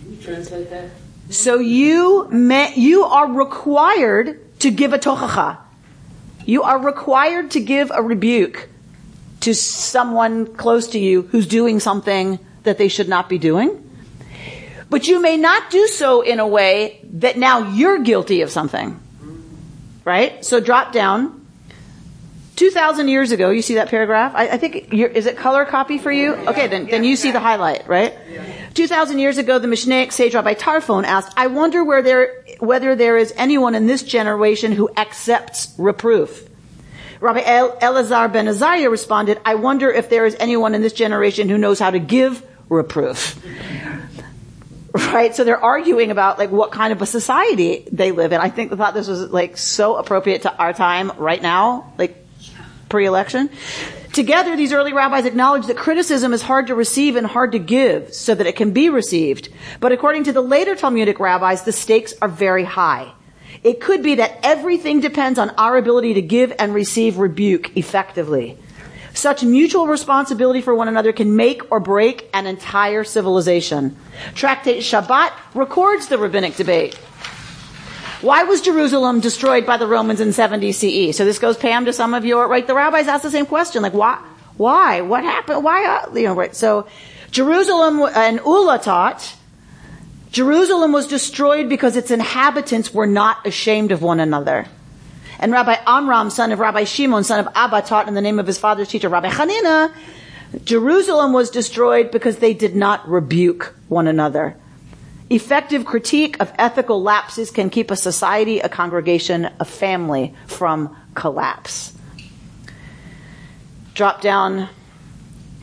Can you translate that? So you may, you are required to give a tochacha. You are required to give a rebuke to someone close to you who's doing something that they should not be doing. But you may not do so in a way that now you're guilty of something. Right? So drop down. 2,000 years ago, you see that paragraph? I, I think, you're, is it color copy for you? Okay, then, then you see the highlight, right? 2,000 years ago, the Mishnaic sage Rabbi Tarfon asked, I wonder where there, whether there is anyone in this generation who accepts reproof. Rabbi El- Elazar ben Azariah responded, I wonder if there is anyone in this generation who knows how to give reproof. Right? So they're arguing about like what kind of a society they live in. I think they thought this was like so appropriate to our time right now, like pre-election. Together, these early rabbis acknowledge that criticism is hard to receive and hard to give so that it can be received. But according to the later Talmudic rabbis, the stakes are very high. It could be that everything depends on our ability to give and receive rebuke effectively. Such mutual responsibility for one another can make or break an entire civilization. Tractate Shabbat records the rabbinic debate. Why was Jerusalem destroyed by the Romans in 70 CE? So this goes Pam to some of your right. The rabbis ask the same question, like why? Why? What happened? Why? Uh, you know, right? So Jerusalem and Ula taught Jerusalem was destroyed because its inhabitants were not ashamed of one another. And Rabbi Amram, son of Rabbi Shimon, son of Abba, taught in the name of his father's teacher, Rabbi Hanina, Jerusalem was destroyed because they did not rebuke one another. Effective critique of ethical lapses can keep a society, a congregation, a family from collapse. Drop down.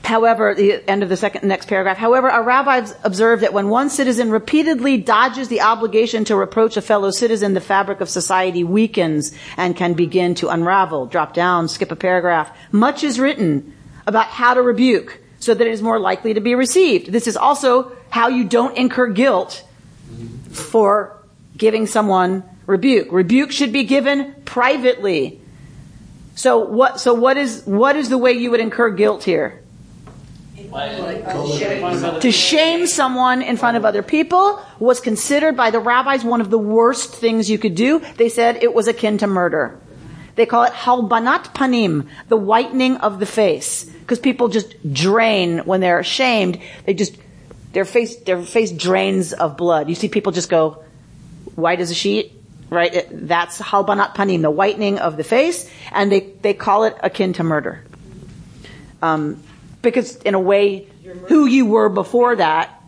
However, the end of the second next paragraph. However, our rabbis observe that when one citizen repeatedly dodges the obligation to reproach a fellow citizen, the fabric of society weakens and can begin to unravel. Drop down, skip a paragraph. Much is written about how to rebuke so that it is more likely to be received. This is also how you don't incur guilt for giving someone rebuke. Rebuke should be given privately. So what, so what is, what is the way you would incur guilt here? To shame someone in front of other people was considered by the rabbis one of the worst things you could do. They said it was akin to murder. They call it halbanat panim, the whitening of the face. Because people just drain when they're ashamed. They just, their face, their face drains of blood. You see people just go white as a sheet, right? It, that's halbanat panim, the whitening of the face. And they, they call it akin to murder. Um, because in a way, who you were before that,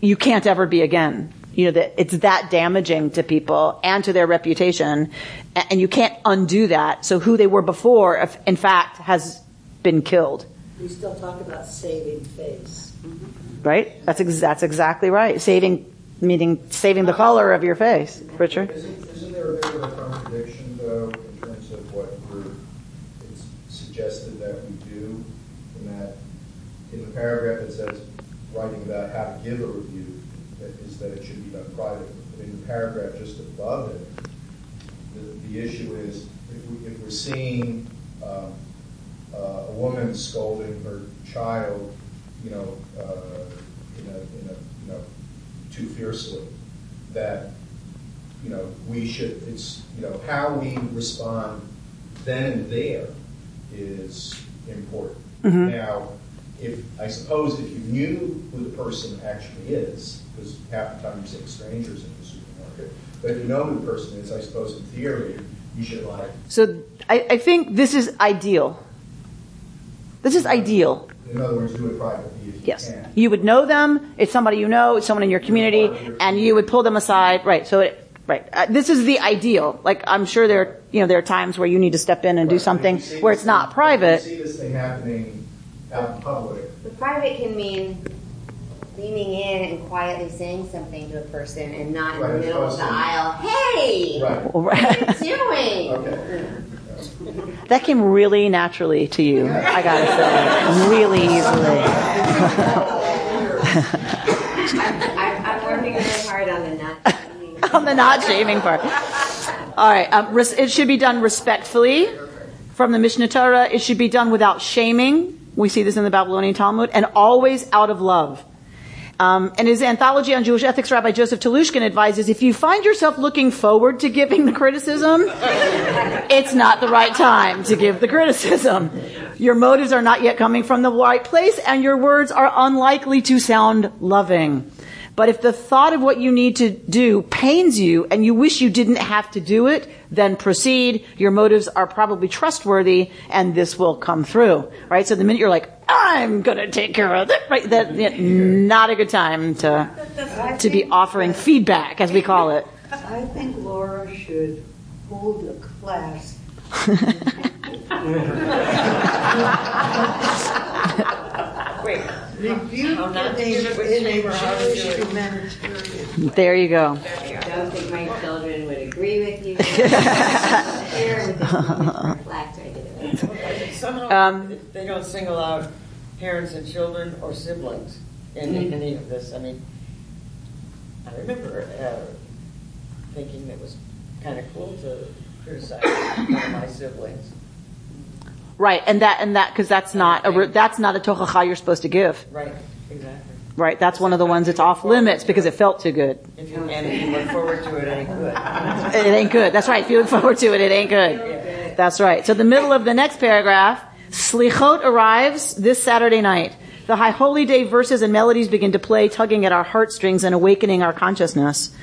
you can't ever be again. You know, that it's that damaging to people and to their reputation, and you can't undo that. So who they were before, if, in fact, has been killed. We still talk about saving face. Right? That's ex- that's exactly right. Saving, meaning saving the color of your face. Richard? Isn't, isn't there a bit of a contradiction, though, in terms of what we're, it's suggested that we do, in that, in the paragraph that says, writing about how to give a review, is that it should be done privately. But in the paragraph just above it, the, the issue is, if, we, if we're seeing um, uh, a woman scolding her child, you know, uh, in a, in a, you know, too fiercely, that you know, we should, it's, you know, how we respond then and there is important. Mhm. Now, I suppose if you knew who the person actually is, because half the time you're seeing strangers in the supermarket, but if you know who the person is, I suppose in theory, you should like, So I, I think this is ideal. This is ideal. in other words, do it privately if you Yes. can. You would know them. It's somebody you know. It's someone in your community, and you would pull them aside. Right. So it, right. Uh, this is the ideal. Like I'm sure there, you know, there are times where you need to step in and do something If you see where it's not thing- private. You see this thing happening out in public, The private can mean leaning in and quietly saying something to a person and not in the middle of the aisle. Hey! right, What are you doing? okay. That came really naturally to you. I gotta say, really easily. I'm, I'm working really hard on the not. on the not shaving part. All right. Um, res- it should be done respectfully from the Mishneh Torah. It should be done without shaming. We see this in the Babylonian Talmud, and always out of love. Um, and his anthology on Jewish ethics, Rabbi Joseph Telushkin advises if you find yourself looking forward to giving the criticism, it's not the right time to give the criticism. Your motives are not yet coming from the right place, and your words are unlikely to sound loving. But if the thought of what you need to do pains you and you wish you didn't have to do it, then proceed. Your motives are probably trustworthy and this will come through. Right? So the minute you're like, I'm gonna take care of it, right? That, yeah, not a good time to, to be offering feedback, as we call it. I think Laura should hold a class. Wait. Rebuke How not in a, it with in a or how to do Jewish humanitarian. There you go. I don't think my children would agree with you. Share with them. Reflect, I did it. Somehow, Um, they don't single out parents and children or siblings in any of this. I mean, I remember uh, thinking it was kind of cool to criticize one of my siblings. Right, and that, and that, cause that's not a, that's not a tochacha you're supposed to give. Right, exactly. Right, that's one of the ones that's off limits because it felt too good. If you, and if you look forward to it, it ain't good. It ain't good. That's right. If you look forward to it, it ain't good. That's right. So the middle of the next paragraph, Slichot arrives this Saturday night. The High Holy Day verses and melodies begin to play, tugging at our heartstrings and awakening our consciousness.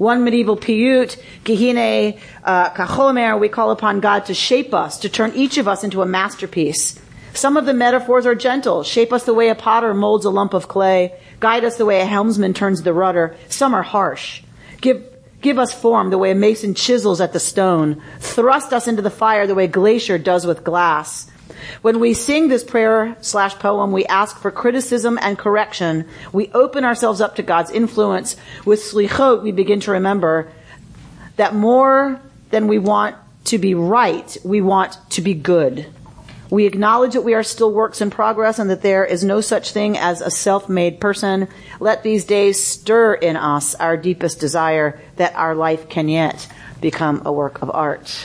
One medieval piyut, Ki Hinei uh, we call upon God to shape us, to turn each of us into a masterpiece. Some of the metaphors are gentle. Shape us the way a potter molds a lump of clay. Guide us the way a helmsman turns the rudder. Some are harsh. Give, give us form the way a mason chisels at the stone. Thrust us into the fire the way glazier does with glass. When we sing this prayer slash poem, we ask for criticism and correction. We open ourselves up to God's influence. With slichot, we begin to remember that more than we want to be right, we want to be good. We acknowledge that we are still works in progress and that there is no such thing as a self-made person. Let these days stir in us our deepest desire that our life can yet become a work of art.